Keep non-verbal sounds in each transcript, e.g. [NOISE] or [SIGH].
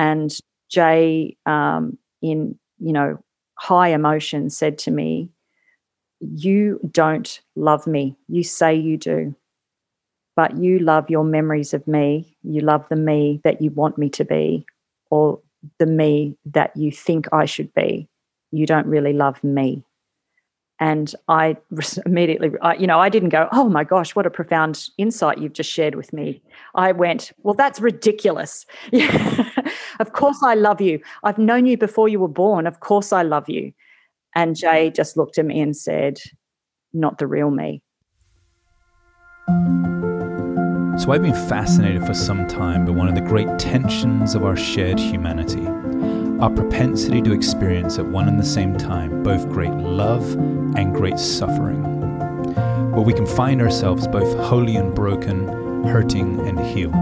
And Jay, um, in you know high emotion, said to me, "You don't love me. You say you do, but you love your memories of me. You love the me that you want me to be, or the me that you think I should be. You don't really love me." And I immediately, you know, I didn't go, oh my gosh, what a profound insight you've just shared with me. I went, well, that's ridiculous. [LAUGHS] of course I love you. I've known you before you were born. Of course I love you. And Jay just looked at me and said, not the real me. So I've been fascinated for some time by one of the great tensions of our shared humanity our propensity to experience at one and the same time both great love and great suffering, where we can find ourselves both holy and broken, hurting and healed.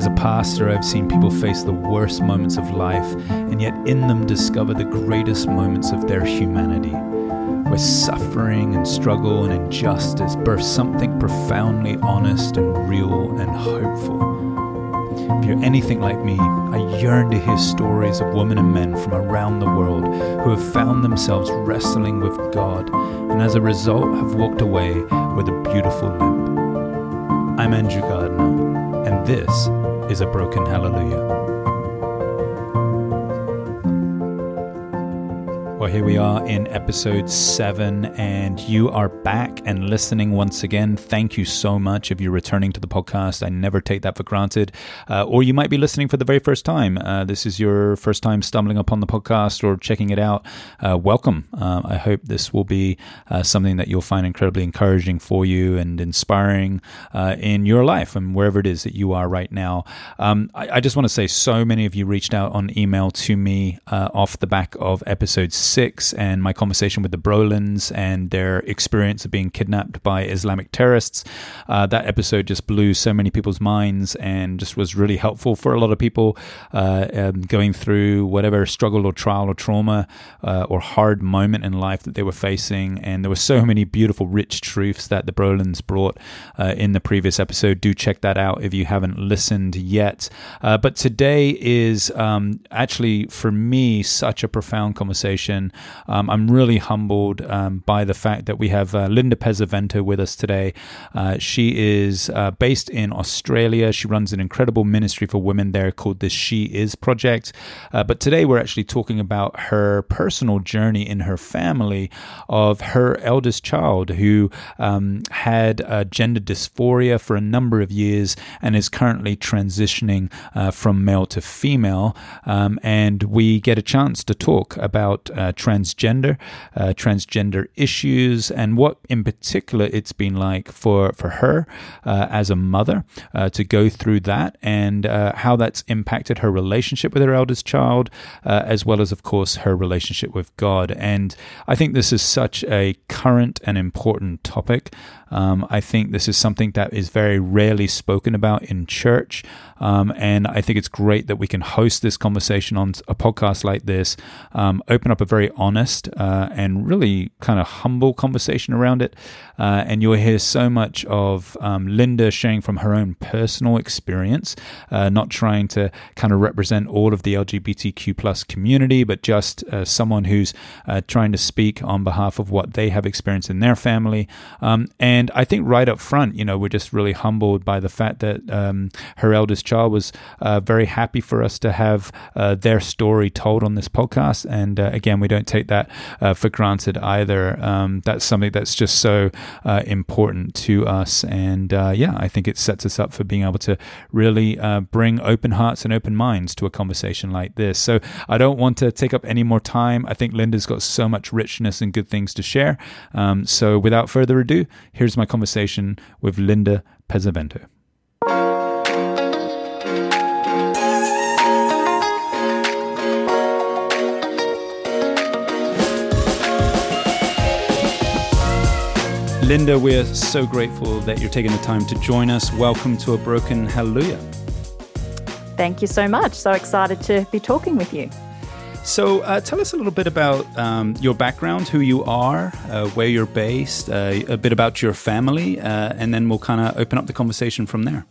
As a pastor, I've seen people face the worst moments of life and yet in them discover the greatest moments of their humanity, where suffering and struggle and injustice birth something profoundly honest and real and hopeful. If you're anything like me, I yearn to hear stories of women and men from around the world who have found themselves wrestling with God and as a result have walked away with a beautiful limp. I'm Andrew Gardner, and this is A Broken Hallelujah. Well, here we are in episode seven, and you are back and listening once again. Thank you so much if you're returning to the podcast. I never take that for granted. Uh, or you might be listening for the very first time. Uh, this is your first time stumbling upon the podcast or checking it out. Uh, welcome. Uh, I hope this will be uh, something that you'll find incredibly encouraging for you and inspiring uh, in your life and wherever it is that you are right now. Um, I, I, just want to say so many of you reached out on email to me off the back of episode six and my conversation with the Brolins and their experience of being kidnapped by Islamic terrorists. Uh, that episode just blew so many people's minds and just was really helpful for a lot of people uh, um, going through whatever struggle or trial or trauma uh, or hard moment in life that they were facing. And there were so many beautiful, rich truths that the Brolins brought uh, in the previous episode. Do check that out if you haven't listened yet. Uh, but today is um, actually, for me, such a profound conversation um, I'm really humbled um, by the fact that we have uh, Linda Pesavento with us today. Uh, she is uh, based in Australia. She runs an incredible ministry for women there called the She Is Project. Uh, but today we're actually talking about her personal journey in her family of her eldest child who um, had gender dysphoria for a number of years and is currently transitioning uh, from male to female. Um, and we get a chance to talk about uh, transgender, uh, transgender issues, and what in particular it's been like for, for her uh, as a mother uh, to go through that and uh, how that's impacted her relationship with her eldest child, as well as, of course, her relationship with God. And I think this is such a current and important topic. Um, I think this is something that is very rarely spoken about in church. Um, and I think it's great that we can host this conversation on a podcast like this, um, open up a very honest uh, and really kind of humble conversation around it. Uh, and you'll hear so much of um, Linda sharing from her own personal experience, uh, not trying to kind of represent all of the LGBTQ plus community, but just uh, someone who's uh, trying to speak on behalf of what they have experienced in their family. Um, and I think right up front, you know, we're just really humbled by the fact that um, her eldest child was uh, very happy for us to have their story told on this podcast. And again, we don't take that uh, for granted either. Um, that's something that's just so uh, important to us. And uh, yeah, I think it sets us up for being able to really bring open hearts and open minds to a conversation like this. So I don't want to take up any more time. I think Linda's got so much richness and good things to share. Um, so without further ado, here's my conversation with Linda Pesavento. Linda, we're so grateful that you're taking the time to join us. Welcome to A Broken Hallelujah. Thank you so much. So excited to be talking with you. So, uh, tell us a little bit about um, your background, who you are, uh, where you're based, uh, a bit about your family, uh, and then we'll kind of open up the conversation from there.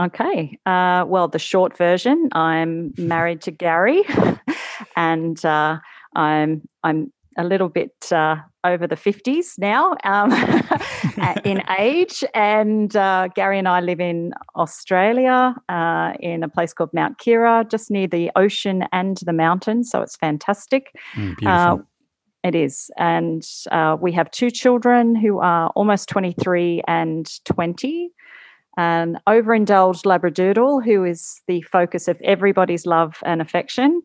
Okay. Uh, well, the short version: I'm married to Gary, [LAUGHS] and uh, I'm I'm a little bit uh, over the 50s now um, [LAUGHS] in [LAUGHS] age. And uh, Gary and I live in Australia uh, in a place called Mount Keira, just near the ocean and the mountains. So it's fantastic. Mm, beautiful. It is. And uh, we have two children who are almost 23 and 20. An overindulged Labradoodle, who is the focus of everybody's love and affection.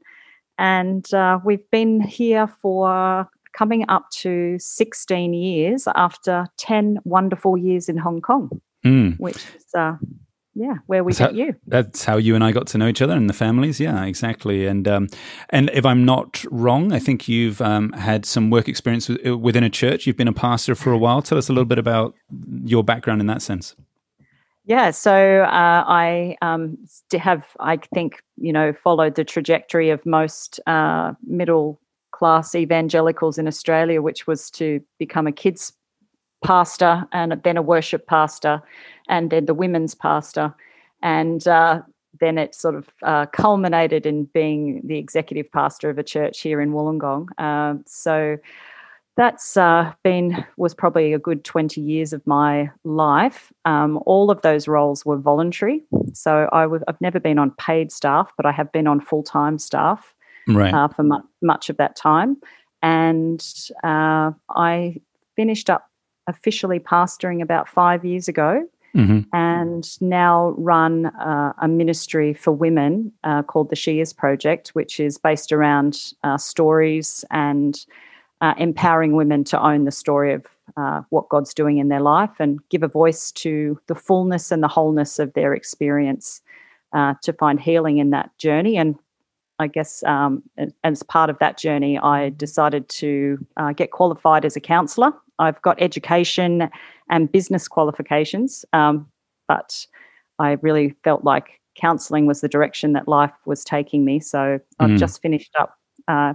And uh, we've been here for coming up to 16 years after 10 wonderful years in Hong Kong, mm. which is uh, yeah, where we that's met you. That's how you and I got to know each other and the families. Yeah, exactly. And um, and if I'm not wrong, I think you've um, had some work experience uh, within a church. You've been a pastor for a while. Tell us a little bit about your background in that sense. Yeah, so uh, I um, have, I think, you know, followed the trajectory of most uh, middle class evangelicals in Australia, which was to become a kids pastor and then a worship pastor and then the women's pastor. And uh, then it sort of uh, culminated in being the executive pastor of a church here in Wollongong. Uh, so that's uh, been was probably a good 20 years of my life. Um, all of those roles were voluntary. So i w- I've never been on paid staff, but I have been on full time staff right. uh, for mu- much of that time. And uh, I finished up officially pastoring about five years ago. Mm-hmm. And now run uh, a ministry for women uh, called the She Is Project, which is based around uh, stories and uh, empowering women to own the story of uh, what God's doing in their life and give a voice to the fullness and the wholeness of their experience uh, to find healing in that journey. And I guess um, as part of that journey, I decided to uh, get qualified as a counsellor. I've got education and business qualifications, um, but I really felt like counselling was the direction that life was taking me. So I've mm. just finished up uh,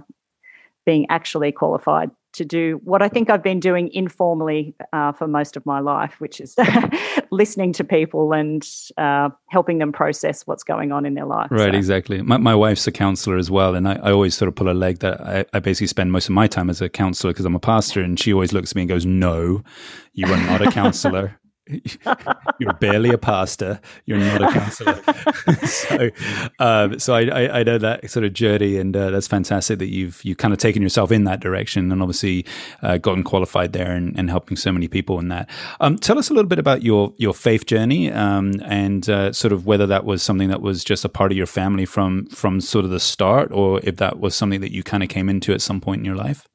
being actually qualified to do what I think I've been doing informally uh, for most of my life, which is [LAUGHS] listening to people and uh, helping them process what's going on in their life. Right, so. exactly. My, my wife's a counselor as well, and I, I always sort of pull a leg that I, I basically spend most of my time as a counselor because I'm a pastor, and she always looks at me and goes, "No, you are not a [LAUGHS] counselor." You're barely a pastor. You're not a counselor. [LAUGHS] so, um, so I, I, I, know that sort of journey, and uh, that's fantastic that you've you kind of taken yourself in that direction, and obviously uh, gotten qualified there, and, and, helping so many people in that. Um, tell us a little bit about your your faith journey, um, and uh, sort of whether that was something that was just a part of your family from from sort of the start, or if that was something that you kind of came into at some point in your life.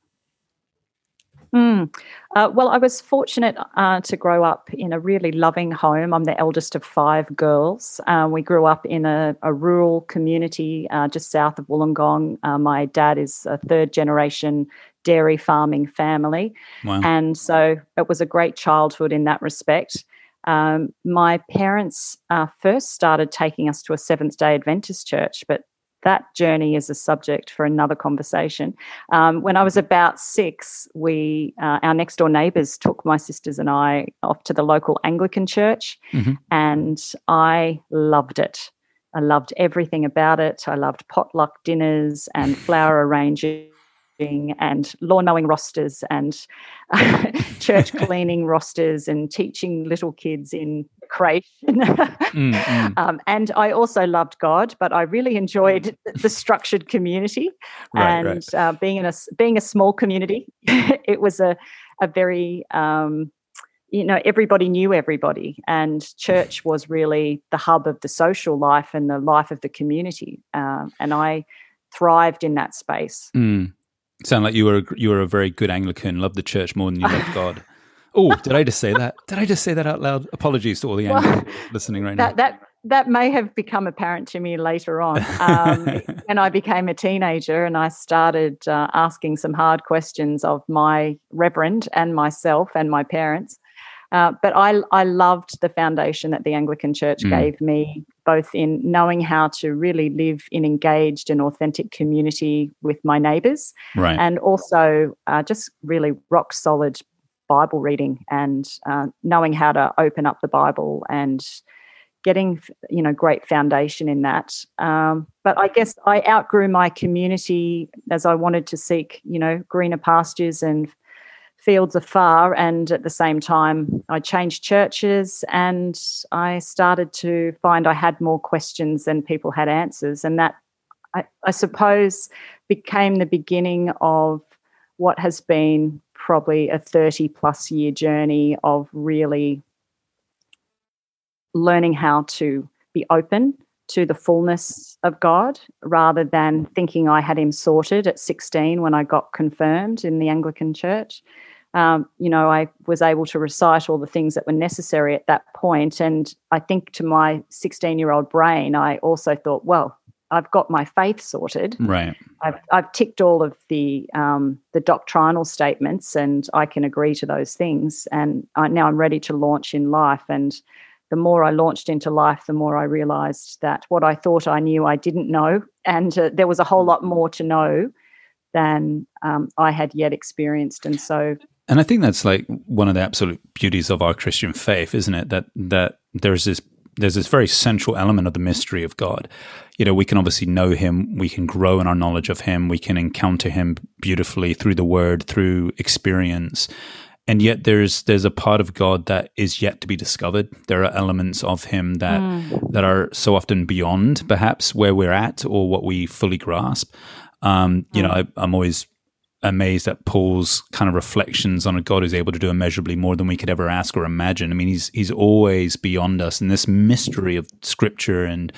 Mm. Uh, well, I was fortunate uh, to grow up in a really loving home. I'm the eldest of five girls. Uh, we grew up in a, a rural community uh, just south of Wollongong. Uh, my dad is a third generation dairy farming family. Wow. And so it was a great childhood in that respect. Um, my parents uh, first started taking us to a Seventh day Adventist church, but that journey is a subject for another conversation. Um, when I was about six, we uh, our next door neighbours took my sisters and I off to the local Anglican church, mm-hmm. and I loved it. I loved everything about it. I loved potluck dinners and [LAUGHS] flower arranging and lawn mowing rosters and [LAUGHS] church [LAUGHS] cleaning rosters and teaching little kids in creation. [LAUGHS] mm, mm. Um, and I also loved God, but I really enjoyed the structured community right, and right. Uh, being in a being a small community. it was a a very um, you know everybody knew everybody and church was really the hub of the social life and the life of the community um, and i thrived in that space mm. Sound like you were you were a very good Anglican. Loved the church more than you loved God. [LAUGHS] Oh, did I just say that? [LAUGHS] Did I just say that out loud? Apologies to all the Anglicans well, listening right that, now. That that may have become apparent to me later on um, [LAUGHS] when I became a teenager and I started uh, asking some hard questions of my reverend and myself and my parents. Uh, but I, I loved the foundation that the Anglican Church mm. gave me, both in knowing how to really live in engaged and authentic community with my neighbours, right. and also uh, just really rock solid Bible reading and uh, knowing how to open up the Bible and getting you know great foundation in that. Um, but I guess I outgrew my community as I wanted to seek you know greener pastures and fields afar. And at the same time, I changed churches and I started to find I had more questions than people had answers. And that, I, I suppose, became the beginning of what has been probably a 30 plus year journey of really learning how to be open to the fullness of God rather than thinking I had him sorted at 16 when I got confirmed in the Anglican church. Um, you know, I was able to recite all the things that were necessary at that point. And I think to my 16 year old brain, I also thought, well, I've got my faith sorted. Right. I've, I've ticked all of the um, the doctrinal statements, and I can agree to those things. And I, now I'm ready to launch in life. And the more I launched into life, the more I realized that what I thought I knew, I didn't know. And uh, there was a whole lot more to know than um, I had yet experienced. And so. And I think that's like one of the absolute beauties of our Christian faith, isn't it? That that there's this there's this very central element of the mystery of God. You know, we can obviously know Him, we can grow in our knowledge of Him, we can encounter Him beautifully through the Word, through experience, and yet there's there's a part of God that is yet to be discovered. There are elements of Him that mm. that are so often beyond perhaps where we're at or what we fully grasp. Um, you know, I, I'm always amazed at Paul's kind of reflections on a God who's able to do immeasurably more than we could ever ask or imagine. I mean, he's he's always beyond us, and this mystery of Scripture and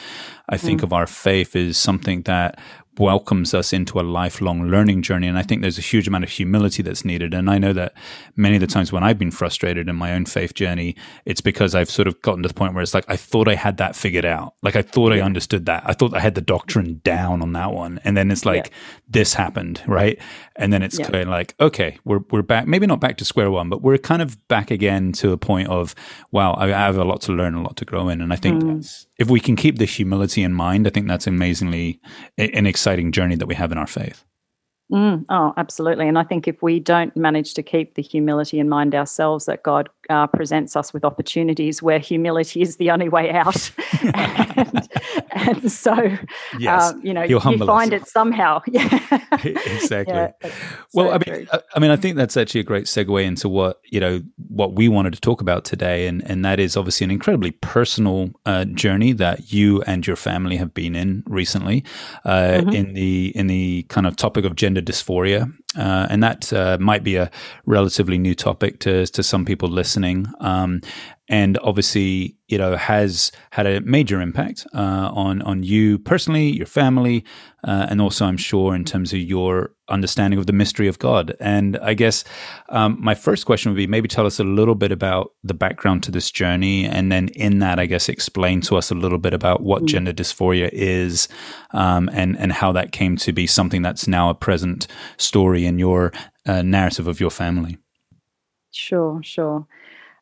I think mm. of our faith is something that welcomes us into a lifelong learning journey. And I think there's a huge amount of humility that's needed. And I know that many of the times when I've been frustrated in my own faith journey, it's because I've sort of gotten to the point where it's like, I thought I had that figured out. Like I thought. I understood that. I thought I had the doctrine down on that one. And then it's like, yeah. this happened, right? And then it's yeah. kind of like, okay, we're, we're back, maybe not back to square one, but we're kind of back again to a point of, wow, I have a lot to learn, a lot to grow in. And I think mm. if we can keep this humility in mind, I think that's amazingly an exciting journey that we have in our faith. Mm, oh, absolutely. And I think if we don't manage to keep the humility in mind ourselves, that God uh, presents us with opportunities where humility is the only way out. [LAUGHS] and, and, so, yes, uh, you know, you find us. it somehow. [LAUGHS] Yeah. [LAUGHS] exactly. Yeah, well, so I mean, I, I mean, I think that's actually a great segue into what, you know, what we wanted to talk about today. And, and that is obviously an incredibly personal uh, journey that you and your family have been in recently uh, mm-hmm. in the, in the kind of topic of gender dysphoria. Uh, and that uh, might be a relatively new topic to, to some people listening. Um, and obviously, you know, has had a major impact uh, on on you personally, your family, uh, and also, I'm sure, in terms of your understanding of the mystery of God. And I guess um, my first question would be maybe tell us a little bit about the background to this journey, and then in that, I guess, explain to us a little bit about what mm. gender dysphoria is, um, and and how that came to be something that's now a present story in your uh, narrative of your family. Sure, sure.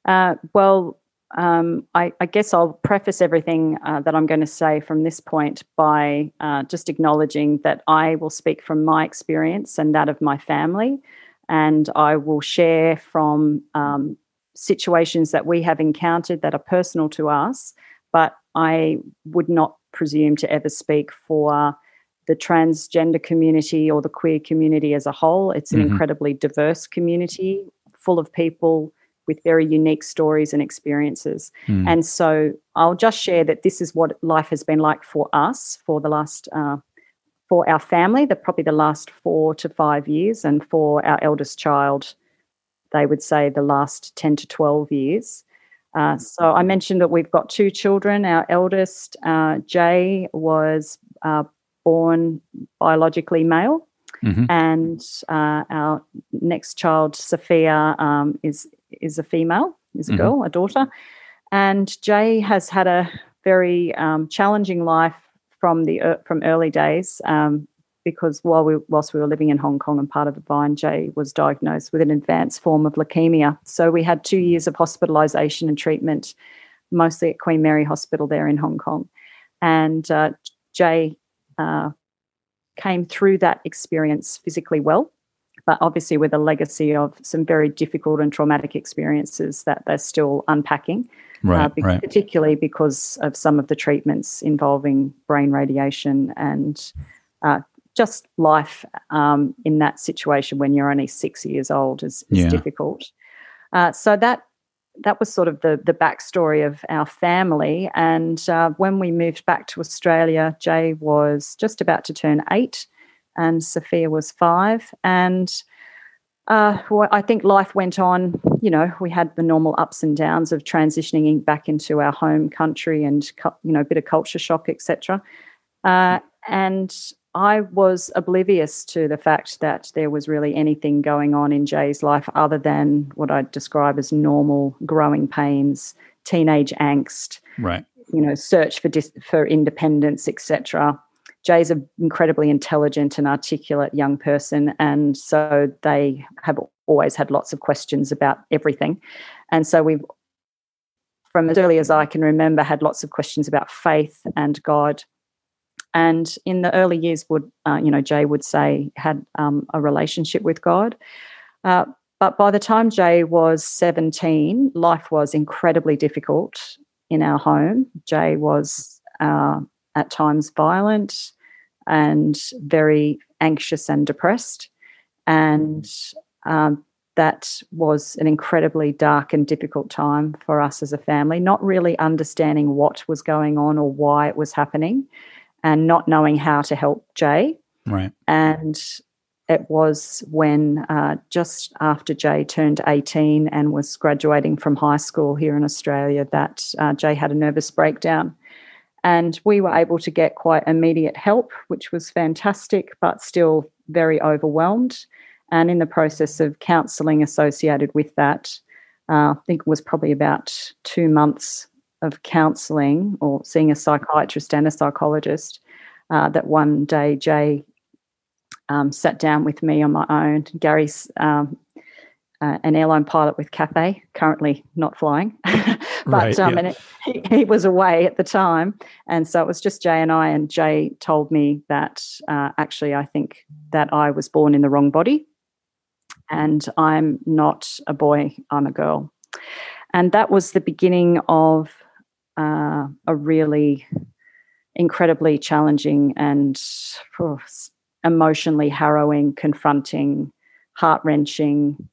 Uh, well, um, I, I, guess I'll preface everything uh, that I'm going to say from this point by uh, just acknowledging that I will speak from my experience and that of my family, and I will share from um, situations that we have encountered that are personal to us, but I would not presume to ever speak for the transgender community or the queer community as a whole. It's an mm-hmm. incredibly diverse community full of people with very unique stories and experiences. Mm. And so I'll just share that this is what life has been like for us for the last, uh, for our family, the probably the last four to five years, and for our eldest child, they would say the last 10 to 12 years. Uh, so I mentioned that we've got two children. Our eldest, uh, Jay, was uh, born biologically male. Mm-hmm. And uh, our next child, Sophia, um, is is a female, is a mm-hmm. girl, a daughter. And Jay has had a very um, challenging life from the uh, from early days um, because while we whilst we were living in Hong Kong and part of the Vine, Jay was diagnosed with an advanced form of leukemia. So we had two years of hospitalisation and treatment, mostly at Queen Mary Hospital there in Hong Kong. And uh, Jay uh, came through that experience physically well but obviously with a legacy of some very difficult and traumatic experiences that they're still unpacking. right, uh, be- right. particularly because of some of the treatments involving brain radiation and uh, just life um, in that situation when you're only six years old is, is yeah. difficult. Uh, so that that was sort of the the backstory of our family. And uh, when we moved back to Australia, Jay was just about to turn eight, and Sophia was five. And uh, well, I think life went on. You know, we had the normal ups and downs of transitioning back into our home country, and you know, a bit of culture shock, etc. Uh, and I was oblivious to the fact that there was really anything going on in Jay's life other than what I'd describe as normal growing pains, teenage angst, right? You know, search for dis- for independence, etc. Jay's an incredibly intelligent and articulate young person, and so they have always had lots of questions about everything, and so we've from as early as I can remember had lots of questions about faith and God and in the early years, would uh, you know Jay would say had um, a relationship with God. Uh, but by the time Jay was 17, life was incredibly difficult in our home. Jay was uh, at times violent and very anxious and depressed. And um, that was an incredibly dark and difficult time for us as a family, not really understanding what was going on or why it was happening and not knowing how to help Jay. Right. And it was when uh, just after Jay turned 18 and was graduating from high school here in Australia that uh, Jay had a nervous breakdown. And we were able to get quite immediate help, which was fantastic, but still very overwhelmed. And in the process of counselling associated with that, uh, I think it was probably about two months of counselling or seeing a psychiatrist and a psychologist uh, that one day Jay um, sat down with me on my own. Gary's um, uh, an airline pilot with Cathay, currently not flying, [LAUGHS] but right, um, yeah. and it, he, he, was away at the time, and so it was just Jay and I. And Jay told me that uh, actually, I think that I was born in the wrong body, and I'm not a boy; I'm a girl. And that was the beginning of uh, a really incredibly challenging and oh, emotionally harrowing, confronting, heart wrenching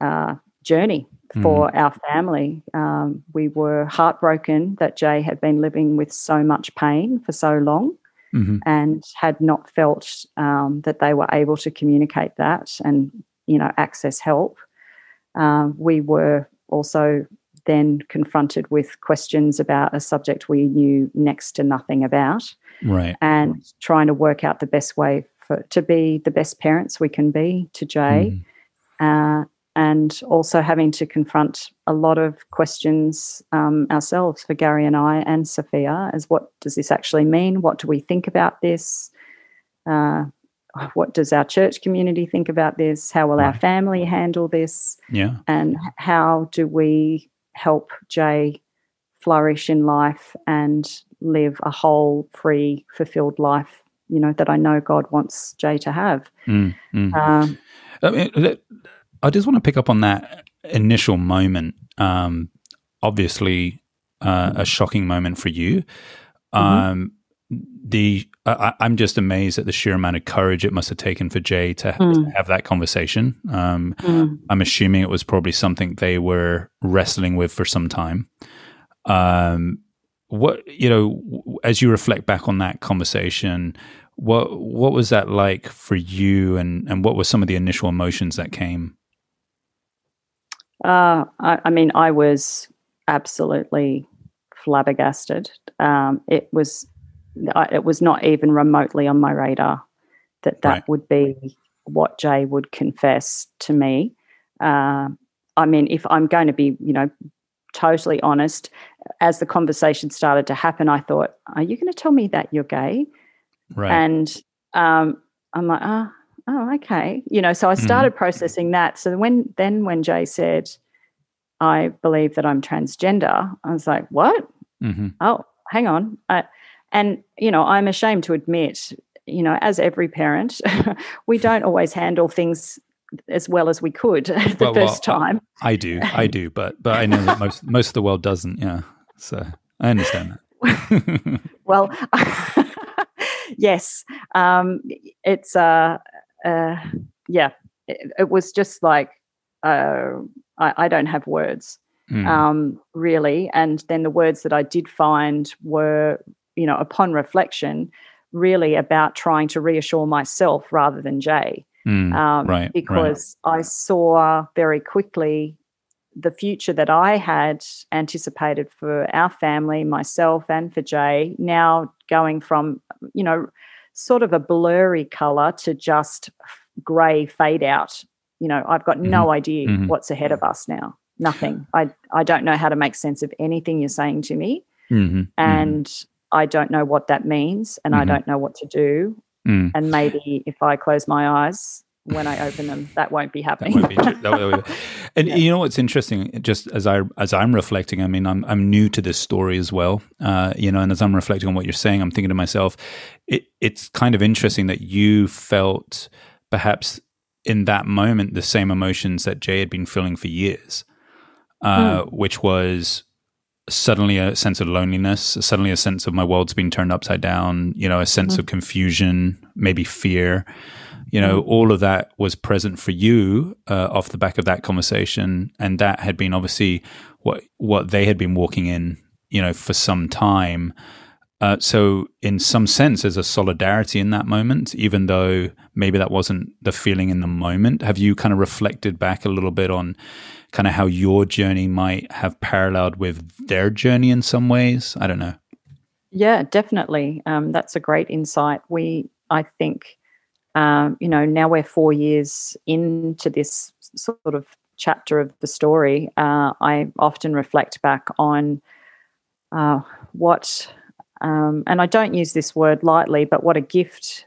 uh, journey for mm. our family. Um, we were heartbroken that Jay had been living with so much pain for so long. Mm-hmm. And had not felt um, that they were able to communicate that and you know access help. Uh, we were also then confronted with questions about a subject we knew next to nothing about. Right. And trying to work out the best way for to be the best parents we can be to Jay. Mm. Uh, and also having to confront a lot of questions um, ourselves for Gary and I and Sophia as what does this actually mean? What do we think about this? Uh, what does our church community think about this? How will right. our family handle this? Yeah. And how do we help Jay flourish in life and live a whole, free, fulfilled life, you know, that I know God wants Jay to have. Mm, mm. Um, I, mean, I just want to pick up on that initial moment. Um, obviously, uh, a shocking moment for you. Mm-hmm. Um, the I, am just amazed at the sheer amount of courage it must have taken for Jay to, mm. to have that conversation. Um, mm. I'm assuming it was probably something they were wrestling with for some time. Um, what you know, as you reflect back on that conversation, what what was that like for you, and and what were some of the initial emotions that came? Uh, I, I mean, I was absolutely flabbergasted. Um, it was it was not even remotely on my radar that that right. would be what Jay would confess to me. Uh, I mean, if I'm going to be, you know, totally honest, as the conversation started to happen, I thought, "Are you going to tell me that you're gay?" Right. And um, I'm like, "Oh, oh, okay." You know, so I mm-hmm. started mm-hmm. processing that. So when then when Jay said, "I believe that I'm transgender," I was like, "What?" Mm-hmm. Oh, hang on. I, and, you know, I'm ashamed to admit, you know, as every parent, [LAUGHS] we don't always handle things as well as we could [LAUGHS] the well, first well, time. I, I, do, I do, but but I know that most [LAUGHS] most of the world doesn't. Yeah, so I understand that. well, yes, um, it's uh, uh, yeah, it, it, was just like uh, I, I don't have words. Mm. Um, really. And then the words that I did find were, you know, upon reflection, really about trying to reassure myself rather than Jay. Mm, um, right, because right. I saw very quickly the future that I had anticipated for our family, myself, and for Jay, now going from, you know, sort of a blurry color to just grey fade out. You know, I've got mm-hmm. no idea mm-hmm. what's ahead of us now. Nothing. I, I don't know how to make sense of anything you're saying to me. Mm-hmm. mm-hmm. And I don't know what that means and I mm-hmm. don't know what to do. Mm. And maybe if I close my eyes when I open them, that won't be happening. Won't be, [LAUGHS] and yeah. you know what's interesting? Just as I as I'm reflecting, I mean, I'm I'm new to this story as well. Uh, you know, and as I'm reflecting on what you're saying, I'm thinking to myself, it, it's kind of interesting that you felt perhaps in that moment the same emotions that Jay had been feeling for years, uh, mm. which was suddenly a sense of loneliness, suddenly a sense of my world's been turned upside down, you know, a sense mm-hmm. of confusion, maybe fear. You know, mm-hmm. all of that was present for you uh, off the back of that conversation, and that had been obviously what what they had been walking in, you know, for some time. Uh, so, in some sense, there's a solidarity in that moment, even though maybe that wasn't the feeling in the moment. Have you kind of reflected back a little bit on kind of how your journey might have paralleled with their journey in some ways? I don't know. Yeah, definitely. Um, that's a great insight. We, I think, um, you know, now we're four years into this sort of chapter of the story. Uh, I often reflect back on uh, what, um, and I don't use this word lightly, but what a gift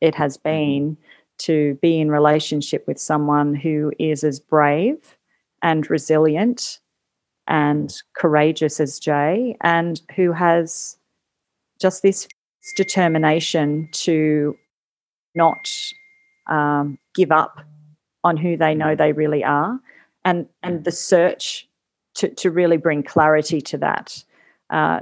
it has been to be in relationship with someone who is as brave and resilient and courageous as Jay, and who has just this determination to not um, give up on who they know they really are, and and the search to to really bring clarity to that. Uh,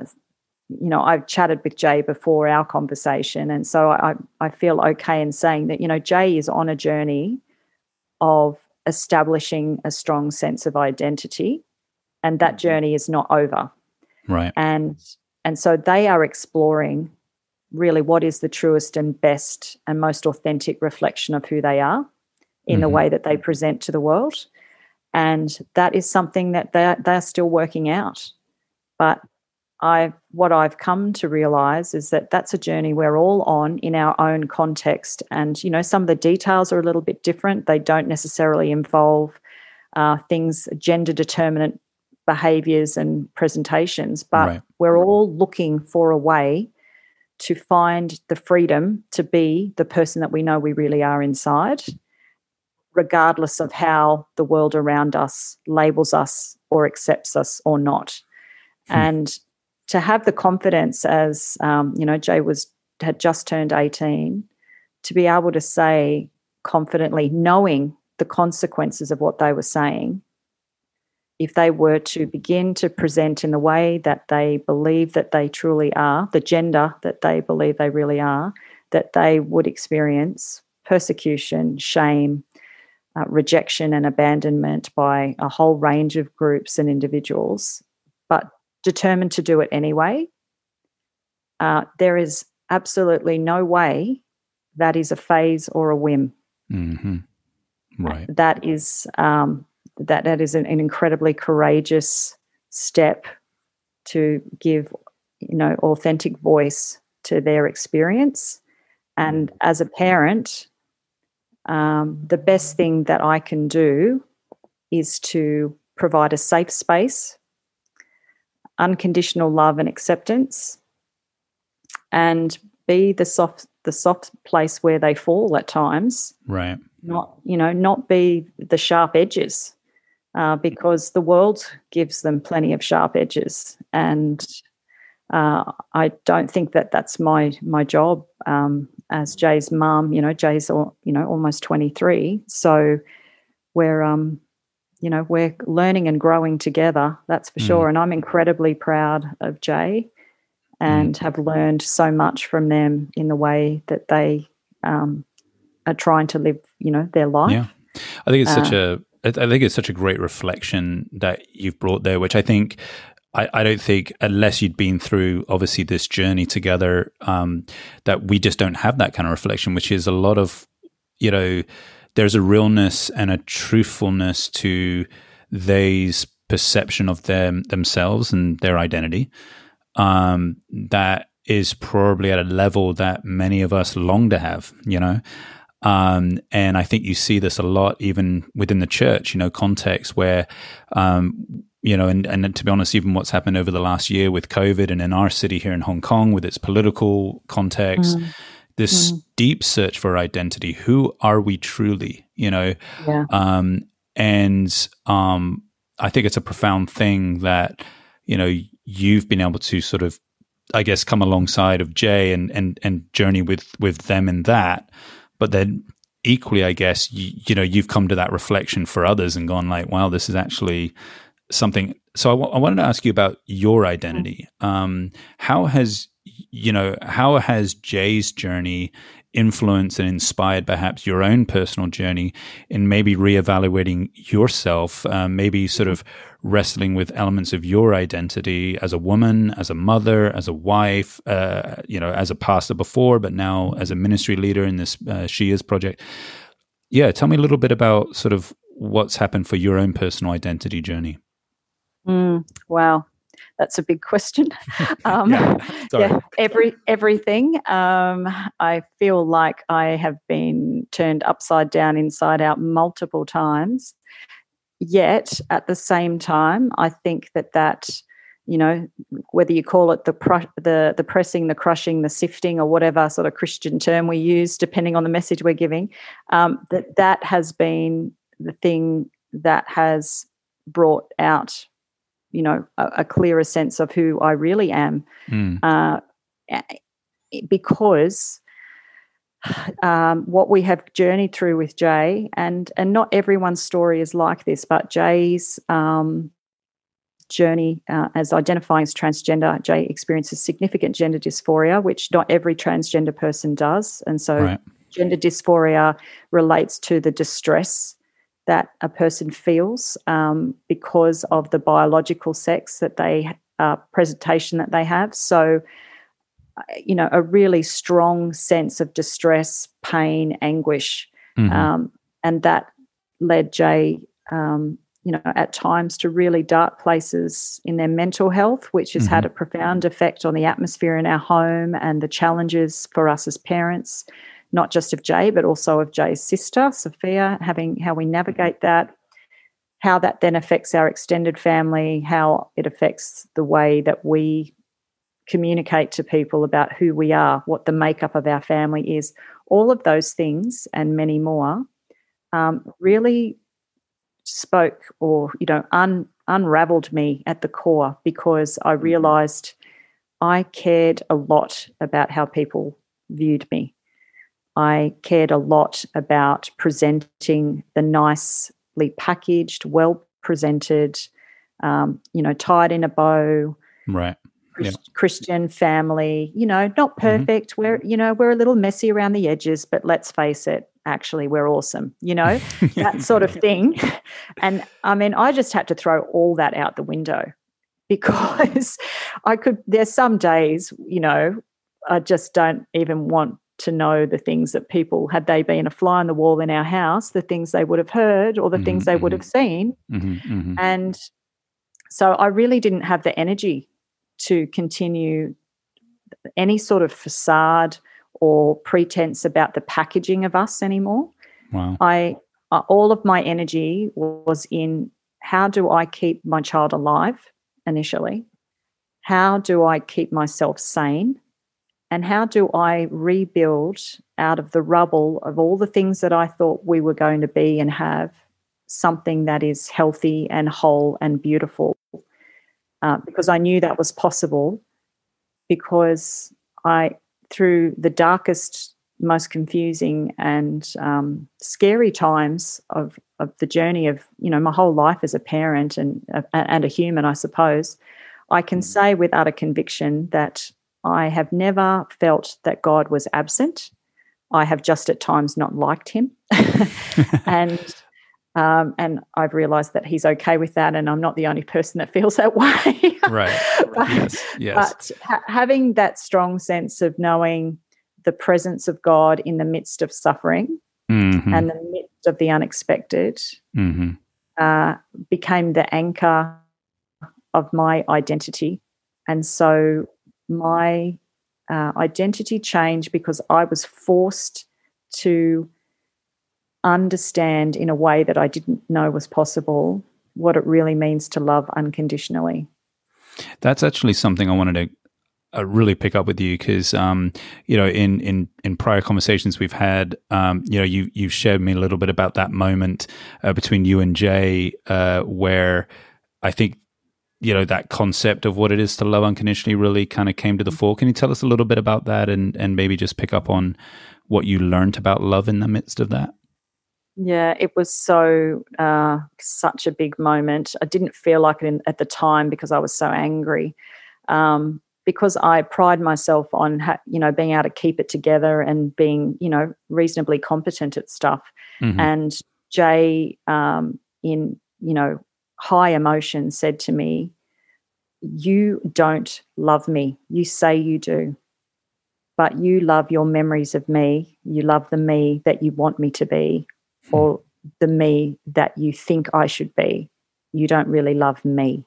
you know, I've chatted with Jay before our conversation, and so I I feel okay in saying that you know Jay is on a journey of establishing a strong sense of identity and that mm-hmm. journey is not over right and and so they are exploring really what is the truest and best and most authentic reflection of who they are in mm-hmm. the way that they present to the world and that is something that they're, they're still working out but I what I've come to realize is that that's a journey we're all on in our own context, and you know some of the details are a little bit different. They don't necessarily involve uh, things gender determinant behaviors and presentations, but right. we're all looking for a way to find the freedom to be the person that we know we really are inside, regardless of how the world around us labels us or accepts us or not. Hmm. And to have the confidence as um, you know jay was had just turned 18 to be able to say confidently knowing the consequences of what they were saying if they were to begin to present in the way that they believe that they truly are the gender that they believe they really are that they would experience persecution shame uh, rejection and abandonment by a whole range of groups and individuals but determined to do it anyway. Uh, there is absolutely no way that is a phase or a whim. Mm-hmm. Right. That is um, that that is an, an, incredibly courageous step to give, you know, authentic voice to their experience. And as a parent, um, the best thing that I can do is to provide a safe space unconditional love and acceptance and be the soft the soft place where they fall at times. Right. Not you know not be the sharp edges uh, because the world gives them plenty of sharp edges and uh, I don't think that that's my my job um, as Jay's mum. You know, Jay's you know almost twenty three, so we're um, you know we're learning and growing together. That's for mm. sure. And I'm incredibly proud of Jay, and mm. have learned so much from them in the way that they um, are trying to live. You know, their life. Yeah, I think it's uh, such a I think it's such a great reflection that you've brought there, which I think I, I, don't think unless you'd been through obviously this journey together, um, that we just don't have that kind of reflection, which is a lot of, you know, there's a realness and a truthfulness to they's perception of them themselves and their identity um, that is probably at a level that many of us long to have, you know. Um, and I think you see this a lot even within the church, you know, context where um, you know, and, and to be honest, even what's happened over the last year with COVID and in our city here in Hong Kong with its political context, mm. this mm. deep search for identity. Who are we truly? You know, yeah. um, and um, I think it's a profound thing that you know you've been able to sort of, I guess, come alongside of Jay and and and journey with with them in that, but then equally, I guess you, you know you've come to that reflection for others and gone like, wow, this is actually something. So I, w- I wanted to ask you about your identity. Um, how has you know how has Jay's journey influenced and inspired perhaps your own personal journey in maybe reevaluating yourself, uh, maybe sort of wrestling with elements of your identity as a woman, as a mother, as a wife, uh, you know, as a pastor before, but now as a ministry leader in this uh, She Is project. Yeah, tell me a little bit about sort of what's happened for your own personal identity journey. Mm, wow, that's a big question. [LAUGHS] Um, yeah, [LAUGHS] yeah, every everything. Um, I feel like I have been turned upside down, inside out, multiple times. Yet, at the same time, I think that that you know whether you call it the the the pressing, the crushing, the sifting, or whatever sort of Christian term we use, depending on the message we're giving, um, that that has been the thing that has brought out you know a, a clearer sense of who I really am, mm. uh, because um, what we have journeyed through with Jay, and and not everyone's story is like this, but Jay's um, journey uh, as identifying as transgender, Jay experiences significant gender dysphoria, which not every transgender person does, and so right. gender dysphoria relates to the distress that a person feels um, because of the biological sex that they uh, presentation that they have. So, uh, you know, a really strong sense of distress, pain, anguish, mm-hmm. um, and that led Jay, um, you know, at times to really dark places in their mental health, which has mm-hmm. had a profound effect on the atmosphere in our home and the challenges for us as parents not just of Jay, but also of Jay's sister, Sophia, having how we navigate that, how that then affects our extended family, how it affects the way that we communicate to people about who we are, what the makeup of our family is. All of those things and many more um, really spoke or, you know, un, unraveled me at the core because I mm-hmm. realized I cared a lot about how people viewed me. I cared a lot about presenting the nicely packaged, well presented, um, you know, tied in a bow. Right. Christian family, you know, not mm-hmm. perfect. Mm-hmm. We're, you know, we're a little messy around the edges, but let's face it, actually, we're awesome, you know, [LAUGHS] that sort of thing. And I mean, I just had to throw all that out the window because [LAUGHS] I could, there's some days, you know, I just don't even want to know the things that people, had they been a fly on the wall in our house, the things they would have heard or the mm-hmm, things they mm-hmm. would have seen. Mm-hmm, mm-hmm, and so I really didn't have the energy to continue any sort of facade or pretense about the packaging of us anymore. Wow. I uh, all of my energy was in how do I keep my child alive initially? How do I keep myself sane? And how do I rebuild out of the rubble of all the things that I thought we were going to be and have something that is healthy and whole and beautiful? Uh, because I knew that was possible because I, through the darkest most confusing and um, scary times of of the journey of you know my whole life as a parent and uh, and a human, I suppose. I can mm. say with utter conviction that I have never felt that God was absent. I have just at times not liked him, [LAUGHS] and um, and I've realised that he's okay with that, and I'm not the only person that feels that [LAUGHS] way. right. but, yes. Yes. But ha- having that strong sense of knowing the presence of God in the midst of suffering mm-hmm. and the midst of the unexpected mm-hmm. uh, became the anchor of my identity. And so my uh, identity changed because I was forced to understand in a way that I didn't know was possible what it really means to love unconditionally. That's actually something I wanted to uh, really pick up with you because um, you know in in in prior conversations we've had um, you know you you've shared me a little bit about that moment uh, between you and Jay uh, where I think you know that concept of what it is to love unconditionally really kind of came to the fore. Can you tell us a little bit about that and and maybe just pick up on what you learned about love in the midst of that? Yeah, it was so uh, such a big moment. I didn't feel like it in, at the time because I was so angry. Um, because I pride myself on ha- you know being able to keep it together and being you know reasonably competent at stuff. Mm-hmm. And Jay, um, in you know high emotion, said to me, "You don't love me. You say you do, but you love your memories of me. You love the me that you want me to be, mm-hmm. or the me that you think I should be. You don't really love me."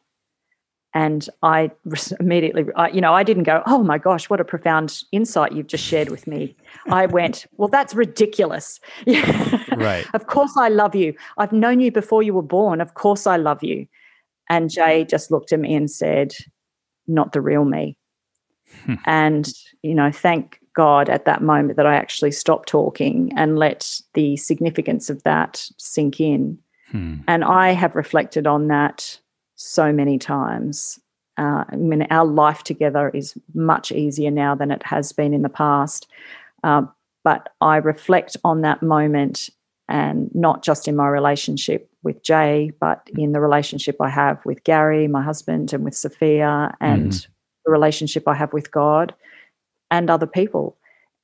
and I [LAUGHS] immediately, I, you know, I didn't go, oh my gosh, what a profound insight you've just shared with me. I went, well, that's ridiculous. [LAUGHS] right. of course I love you. I've known you before you were born. Of course I love you. And Jay just looked at me and said, not the real me. Hmm. and, you know, thank God at that moment that I actually stopped talking and let the significance of that sink in. Hmm. And I have reflected on that so many times. Uh, I mean, our life together is much easier now than it has been in the past. Uh, but I reflect on that moment and not just in my relationship with Jay, but in the relationship I have with Gary, my husband, and with Sophia, and mm. the relationship I have with God and other people.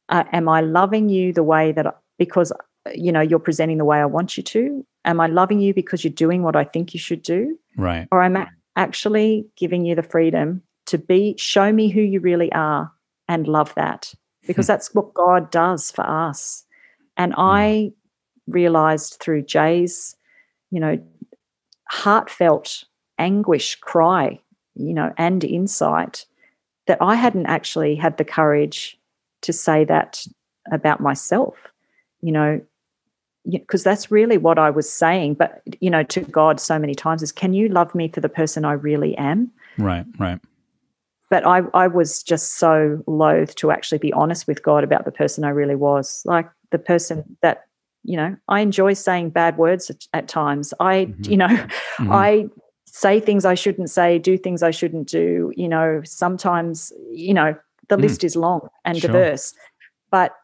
Uh, am I loving you the way that, because you know you're presenting the way I want you to? Am I loving you because you're doing what I think you should do? Right. Or am I'm actually giving you the freedom to be, show me who you really are and love that because hmm. that's what God does for us. And hmm. I realized through Jay's, you know, heartfelt anguish cry, you know, and insight that I hadn't actually had the courage to say that about myself. You know, because that's really what I was saying, but you know, to God so many times is, can you love me for the person I really am? Right, right. But I, I was just so loath to actually be honest with God about the person I really was, like the person that, you know, I enjoy saying bad words at, at times. I, mm-hmm. you know, [LAUGHS] mm-hmm. I say things I shouldn't say, do things I shouldn't do. You know, sometimes, you know, the mm. list is long and sure. diverse, but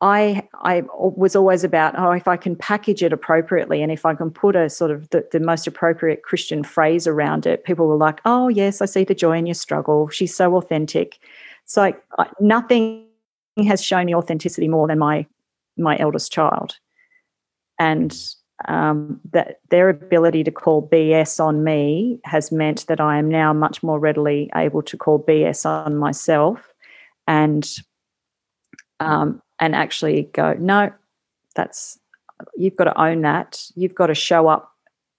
I I was always about oh if I can package it appropriately and if I can put a sort of the, the most appropriate Christian phrase around it, people were like, oh yes, I see the joy in your struggle. She's so authentic. It's like nothing has shown me authenticity more than my my eldest child, and um, that their ability to call BS on me has meant that I am now much more readily able to call BS on myself, and um, and actually go, no, that's you've got to own that. You've got to show up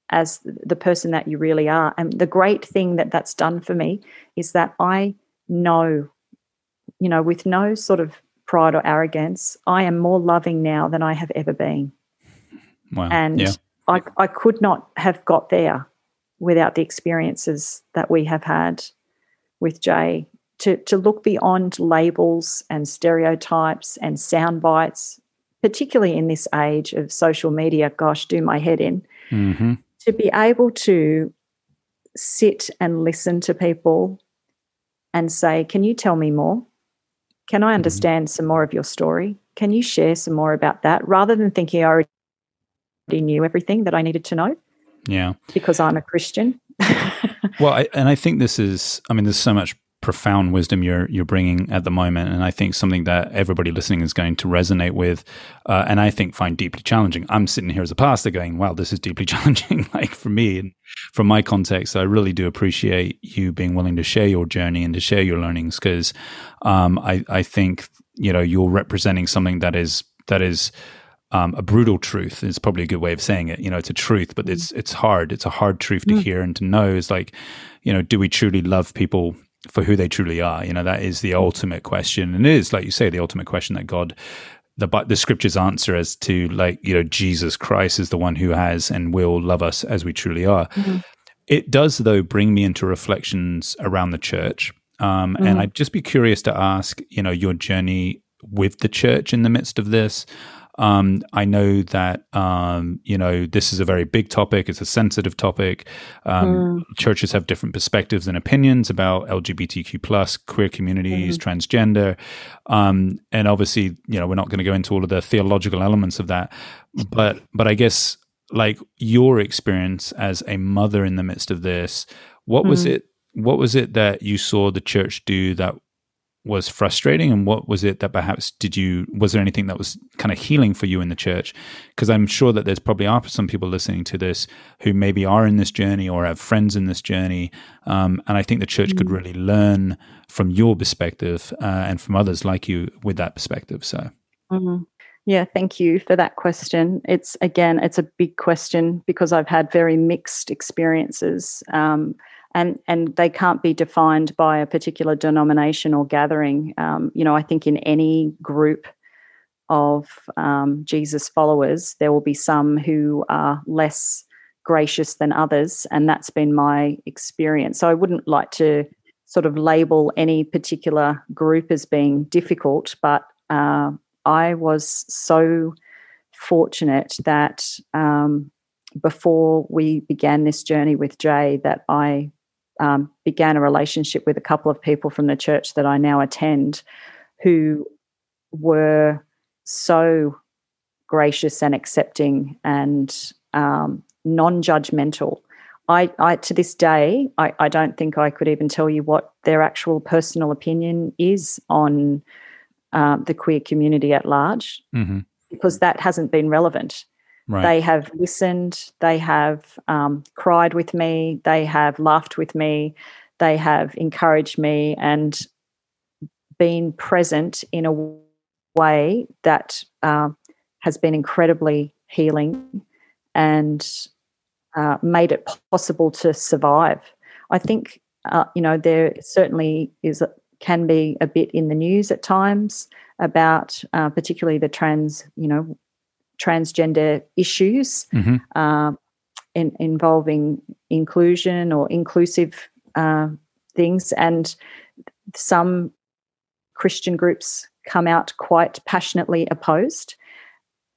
as the person that you really are. And the great thing that that's done for me is that I know, you know, with no sort of pride or arrogance, I am more loving now than I have ever been. Wow. And yeah. I, I could not have got there without the experiences that we have had with Jay to, to look beyond labels and stereotypes and sound bites, particularly in this age of social media, gosh, do my head in, mm-hmm. to be able to sit and listen to people and say, Can you tell me more? Can I understand mm-hmm. some more of your story? Can you share some more about that rather than thinking I already knew everything that I needed to know? Yeah. Because I'm a Christian. [LAUGHS] well, I, and I think this is, I mean, there's so much profound wisdom you're you're bringing at the moment, and I think something that everybody listening is going to resonate with, uh, and I think find deeply challenging. I'm sitting here as a pastor going, "Wow, this is deeply [LAUGHS] challenging." like for me, and from my context, I really do appreciate you being willing to share your journey and to share your learnings because um, I I think you know you're representing something that is that is um, a brutal truth is probably a good way of saying it. You know, it's a truth, but it's it's hard. It's a hard truth to mm. hear and to know. Is like, you know, do we truly love people for who they truly are? You know, that is the ultimate question, and it is, like you say, the ultimate question that God. The, the scriptures answer as to like you know Jesus Christ is the one who has and will love us as we truly are. Mm-hmm. It does though bring me into reflections around the church, um, mm-hmm. and I'd just be curious to ask you know your journey with the church in the midst of this. Um, I know that um, you know this is a very big topic. It's a sensitive topic. Um, mm. Churches have different perspectives and opinions about LGBTQ plus, queer communities, mm. transgender, um, and obviously, you know, we're not going to go into all of the theological elements of that. But but I guess like your experience as a mother in the midst of this, what mm. was it? What was it that you saw the church do that was frustrating and what was it that perhaps did you was there anything that was kind of healing for you in the church because i'm sure that there's probably are some people listening to this who maybe are in this journey or have friends in this journey um, and i think the church mm-hmm. could mm. really learn from your perspective uh, and from others like you with that perspective so mm-hmm. yeah thank you for that question it's again it's a big question because i've had very mixed experiences um, and and they can't be defined by a particular denomination or gathering. Um, you know, I think in any group of um, Jesus followers, there will be some who are less gracious than others, and that's been my experience. So I wouldn't like to sort of label any particular group as being difficult, but uh, I was so fortunate that um, before we began this journey with Jay, that I um, began a relationship with a couple of people from the church that I now attend who were so gracious and accepting and um, non judgmental. I, I, to this day, I, I, don't think I could even tell you what their actual personal opinion is on um, the queer community at large, mm-hmm. because that hasn't been relevant. Right. They have listened, they have um, cried with me, they have laughed with me, they have encouraged me and been present in a way that uh, has been incredibly healing and uh, made it possible to survive. I think, uh, you know, there certainly is can be a bit in the news at times about uh, particularly the trans, you know, transgender issues mm-hmm. uh, in, involving inclusion or inclusive uh, things. And some Christian groups come out quite passionately opposed.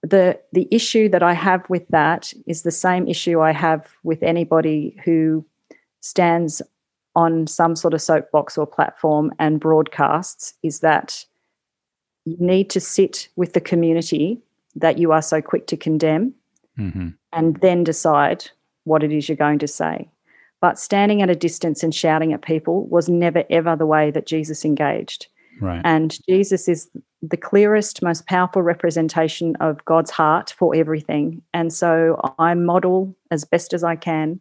The, the issue that I have with that is the same issue I have with anybody who stands on some sort of soapbox or platform and broadcasts is that you need to sit with the community that you are so quick to condemn mm-hmm. and then decide what it is you're going to say. But standing at a distance and shouting at people was never, ever the way that Jesus engaged. Right. And Jesus is the clearest, most powerful representation of God's heart for everything. And so I model as best as I can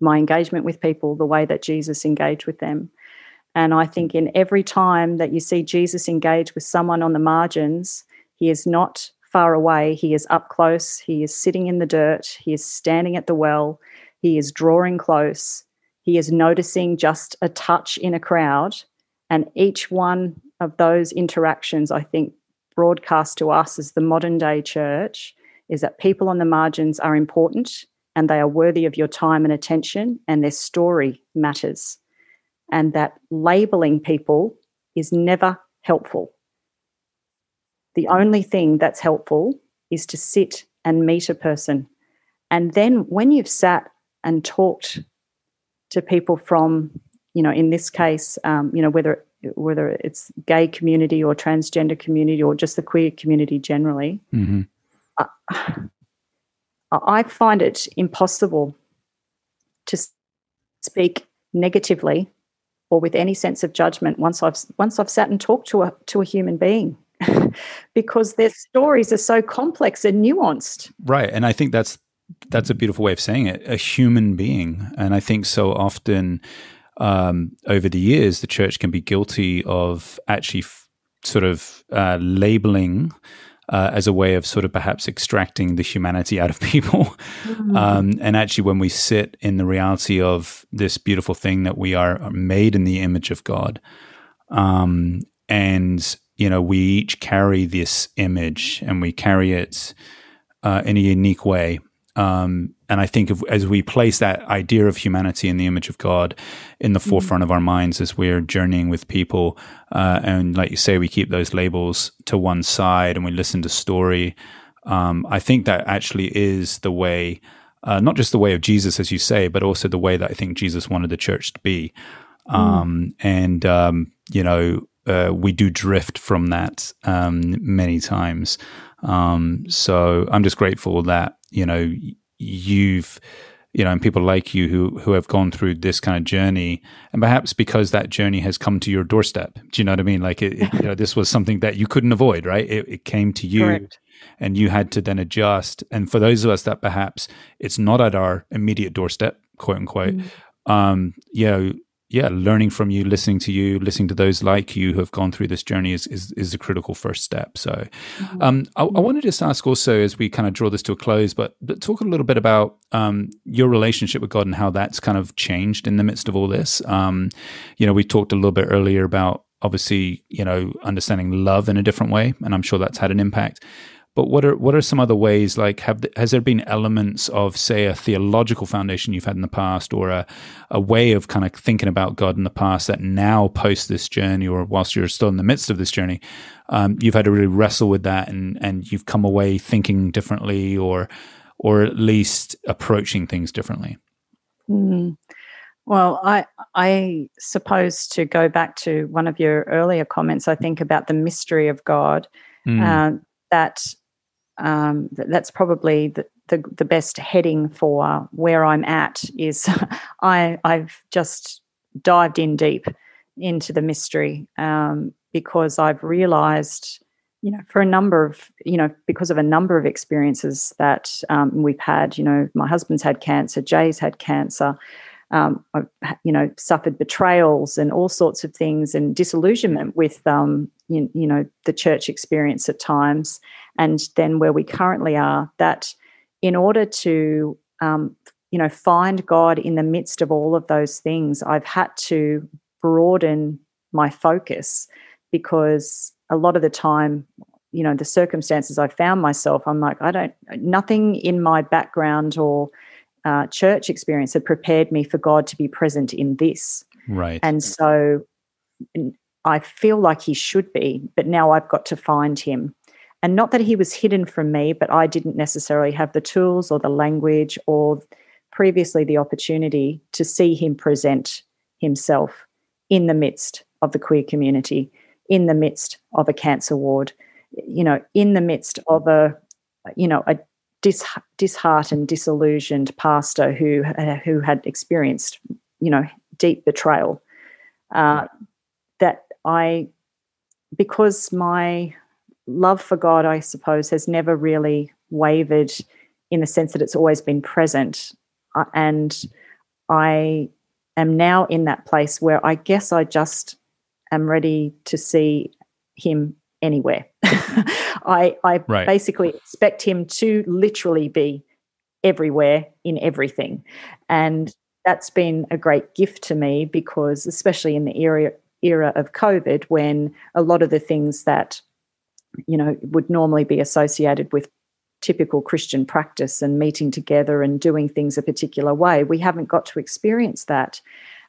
my engagement with people the way that Jesus engaged with them. And I think in every time that you see Jesus engage with someone on the margins, he is not far away. He is up close. He is sitting in the dirt. He is standing at the well. He is drawing close. He is noticing just a touch in a crowd. And each one of those interactions, I think, broadcast to us as the modern day church is that people on the margins are important and they are worthy of your time and attention, and their story matters. And that labeling people is never helpful. The only thing that's helpful is to sit and meet a person. And then when you've sat and talked to people from, you know, in this case, um, you know, whether whether it's gay community or transgender community or just the queer community generally, mm-hmm. I, I find it impossible to speak negatively or with any sense of judgment once I've once I've sat and talked to a to a human being [LAUGHS] because their stories are so complex and nuanced. Right, and I think that's that's a beautiful way of saying it. A human being, and I think so often um, over the years the church can be guilty of actually f- sort of uh, labeling uh, as a way of sort of perhaps extracting the humanity out of [LAUGHS] people. Mm-hmm. Um, and actually, when we sit in the reality of this beautiful thing that we are made in the image of God, um, and you know, we each carry this image and we carry it uh, in a unique way. Um, and I think if, as we place that idea of humanity in the image of God in the mm-hmm. forefront of our minds as we're journeying with people, uh, and like you say, we keep those labels to one side and we listen to story. Um, I think that actually is the way, uh, not just the way of Jesus, as you say, but also the way that I think Jesus wanted the church to be. Mm. Um, and, um, you know, uh, we do drift from that um, many times. Um, so I'm just grateful that you know you've you know and people like you who who have gone through this kind of journey and perhaps because that journey has come to your doorstep do you know what i mean like it, it, you know [LAUGHS] this was something that you couldn't avoid right it, it came to you Correct. and you had to then adjust and for those of us that perhaps it's not at our immediate doorstep quote unquote mm. um you know yeah, learning from you, listening to you, listening to those like you who have gone through this journey is is, is a critical first step. So, mm-hmm. um, I, I wanted to just ask also as we kind of draw this to a close, but, but talk a little bit about um, your relationship with God and how that's kind of changed in the midst of all this. Um, you know, we talked a little bit earlier about obviously you know understanding love in a different way, and I'm sure that's had an impact. But what are what are some other ways? Like, have the, has there been elements of, say, a theological foundation you've had in the past, or a a way of kind of thinking about God in the past that now, post this journey, or whilst you're still in the midst of this journey, um, you've had to really wrestle with that, and and you've come away thinking differently, or or at least approaching things differently. Mm. Well, I I suppose to go back to one of your earlier comments, I think about the mystery of God. Mm. Uh, that um, that's probably the, the, the best heading for where I'm at. Is [LAUGHS] I I've just dived in deep into the mystery um, because I've realised, you know, for a number of you know because of a number of experiences that um, we've had. You know, my husband's had cancer, Jay's had cancer. Um, I've, you know, suffered betrayals and all sorts of things and disillusionment with, um, you, you know, the church experience at times. And then where we currently are, that in order to um, you know find God in the midst of all of those things, I've had to broaden my focus because a lot of the time you know the circumstances i found myself i'm like i don't nothing in my background or uh, church experience had prepared me for god to be present in this. Right. And so i feel like he should be but now i've got to find him. And not that he was hidden from me, but I didn't necessarily have the tools or the language or previously the opportunity to see him present himself in the midst of the queer community, in the midst of a cancer ward, you know, in the midst of a, you know, a dis- disheartened, disillusioned pastor who uh, who had experienced, you know, deep betrayal. Uh, that I, because my love for God, I suppose, has never really wavered in the sense that it's always been present. Uh, and I am now in that place where I guess I just am ready to see Him anywhere. [LAUGHS] I, I right. basically expect Him to literally be everywhere in everything. And that's been a great gift to me because, especially in the era, era of COVID, when a lot of the things that you know, would normally be associated with typical Christian practice and meeting together and doing things a particular way. We haven't got to experience that.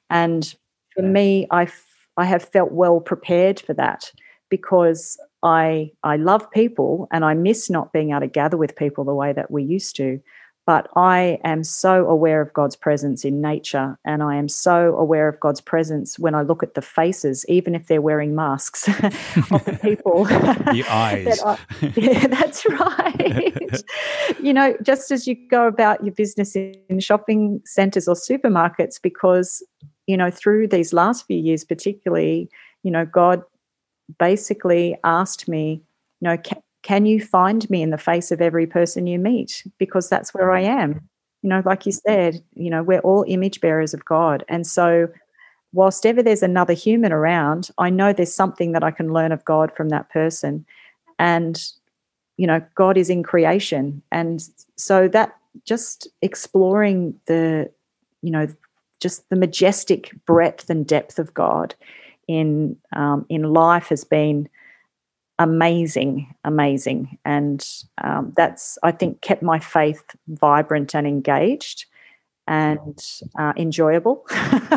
And for me, I, f- I have felt well prepared for that because I, I love people and I miss not being able to gather with people the way that we used to. but I am so aware of God's presence in nature, and I am so aware of God's presence when I look at the faces, even if they're wearing masks, [LAUGHS] of the people. [LAUGHS] the [LAUGHS] eyes. that I, yeah, that's right. you know, just as you go about your business in shopping centres or supermarkets, because you know, through these last few years, particularly, you know, God basically asked me, you know, can you find me in the face of every person you meet? Because that's where I am. You know, like you said, you know, we're all image bearers of God. And so, whilst ever there's another human around, I know there's something that I can learn of God from that person. And, you know, God is in creation. And so that just exploring the, you know, just the majestic breadth and depth of God in um, in life has been amazing, amazing. And um, that's, I think, kept my faith vibrant and engaged and uh, enjoyable.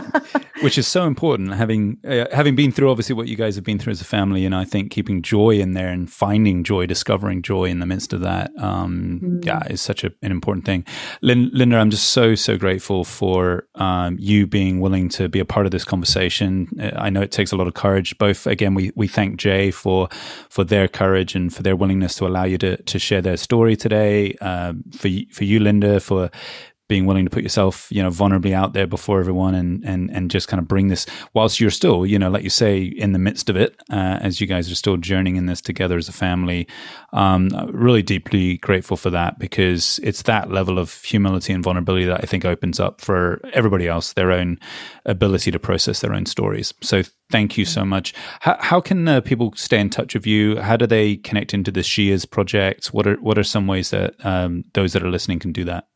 [LAUGHS] Which is so important. Having uh, having been through obviously what you guys have been through as a family, and I think keeping joy in there and finding joy, discovering joy in the midst of that, um, mm. yeah, is such a, an important thing. Lin- Linda, I'm just so so grateful for um, you being willing to be a part of this conversation. Uh, I know it takes a lot of courage. Both again, we we thank Jay for for their courage and for their willingness to allow you to to share their story today. Uh, for for you, Linda, for being willing to put yourself, you know, vulnerably out there before everyone and and and just kind of bring this whilst you're still, you know, like you say, in the midst of it, uh, as you guys are still journeying in this together as a family. Um, really deeply grateful for that because it's that level of humility and vulnerability that I think opens up for everybody else their own ability to process their own stories. So thank you so much. How, how can uh, people stay in touch with you? How do they connect into the She Is project? What are what are some ways that um, those that are listening can do that?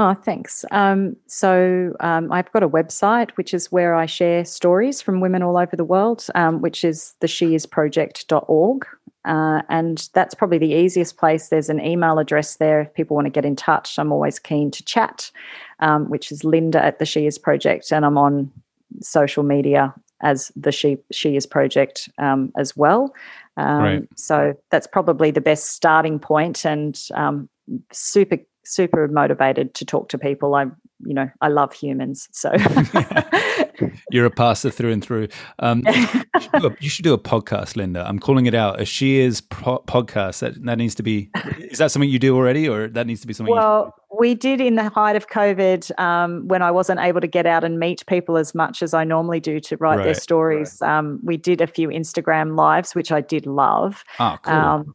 Oh, thanks. Um, so um, I've got a website which is where I share stories from women all over the world, um, which is the sheisproject.org. Uh, and that's probably the easiest place. There's an email address there if people want to get in touch. I'm always keen to chat, um, which is Linda at the She Is Project. And I'm on social media as the She, she Is Project um, as well. Um, right. So that's probably the best starting point and um, super super motivated to talk to people. I, you know, I love humans. So [LAUGHS] you're a passer through and through. Um, you, should a, [LAUGHS] you, should do a podcast, Linda. I'm calling it out a She Is pro- podcast. That that needs to be. Is that something you do already, or that needs to be something? Well, we did in the height of COVID um, when I wasn't able to get out and meet people as much as I normally do to write right, their stories. Right. Um, we did a few Instagram lives, which I did love. Oh, cool.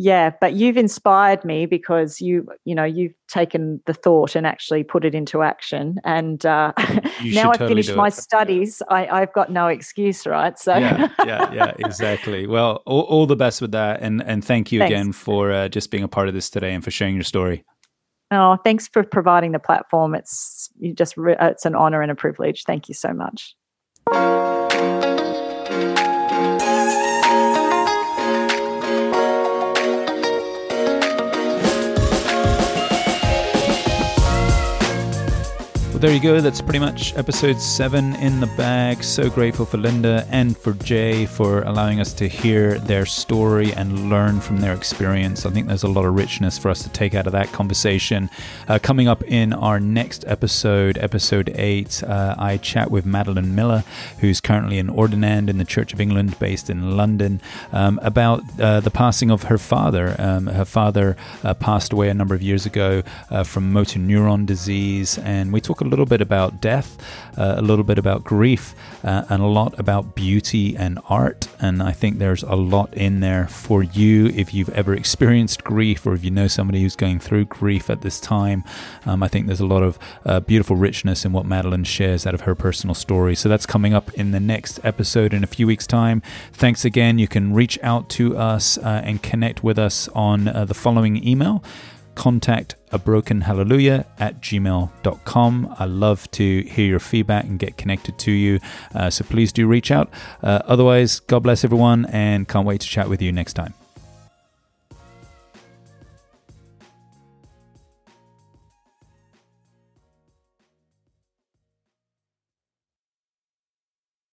Yeah but you've inspired me because you you know you've taken the thought and actually put it into action. And uh, [LAUGHS] now i've totally finished my studies I, i've got no excuse right? So yeah [LAUGHS] yeah yeah exactly. Well all, all, the best with that and and thank you thanks. again for uh, just being a part of this today and for sharing your story. Oh thanks for providing the platform. It's you just it's an honor and a privilege. Thank you so much there you go. That's pretty much episode seven in the bag. So grateful for Linda and for Jay for allowing us to hear their story and learn from their experience. I think there's a lot of richness for us to take out of that conversation. Uh, coming up in our next episode, episode eight, uh, I chat with Madeline Miller, who's currently an ordinand in the Church of England based in London, um, about uh, the passing of her father. Um, her father uh, passed away a number of years ago uh, from motor neuron disease, and we talk a little bit about death, uh, a little bit about grief, uh, and a lot about beauty and art. And I think there's a lot in there for you if you've ever experienced grief or if you know somebody who's going through grief at this time. Um, I think there's a lot of uh, beautiful richness in what Madeline shares out of her personal story. So that's coming up in the next episode in a few weeks' time. Thanks again. You can reach out to us uh, and connect with us on uh, the following email contact a broken hallelujah at gmail.com. I love to hear your feedback and get connected to you. Uh, so please do reach out. Uh, otherwise, God bless everyone and can't wait to chat with you next time.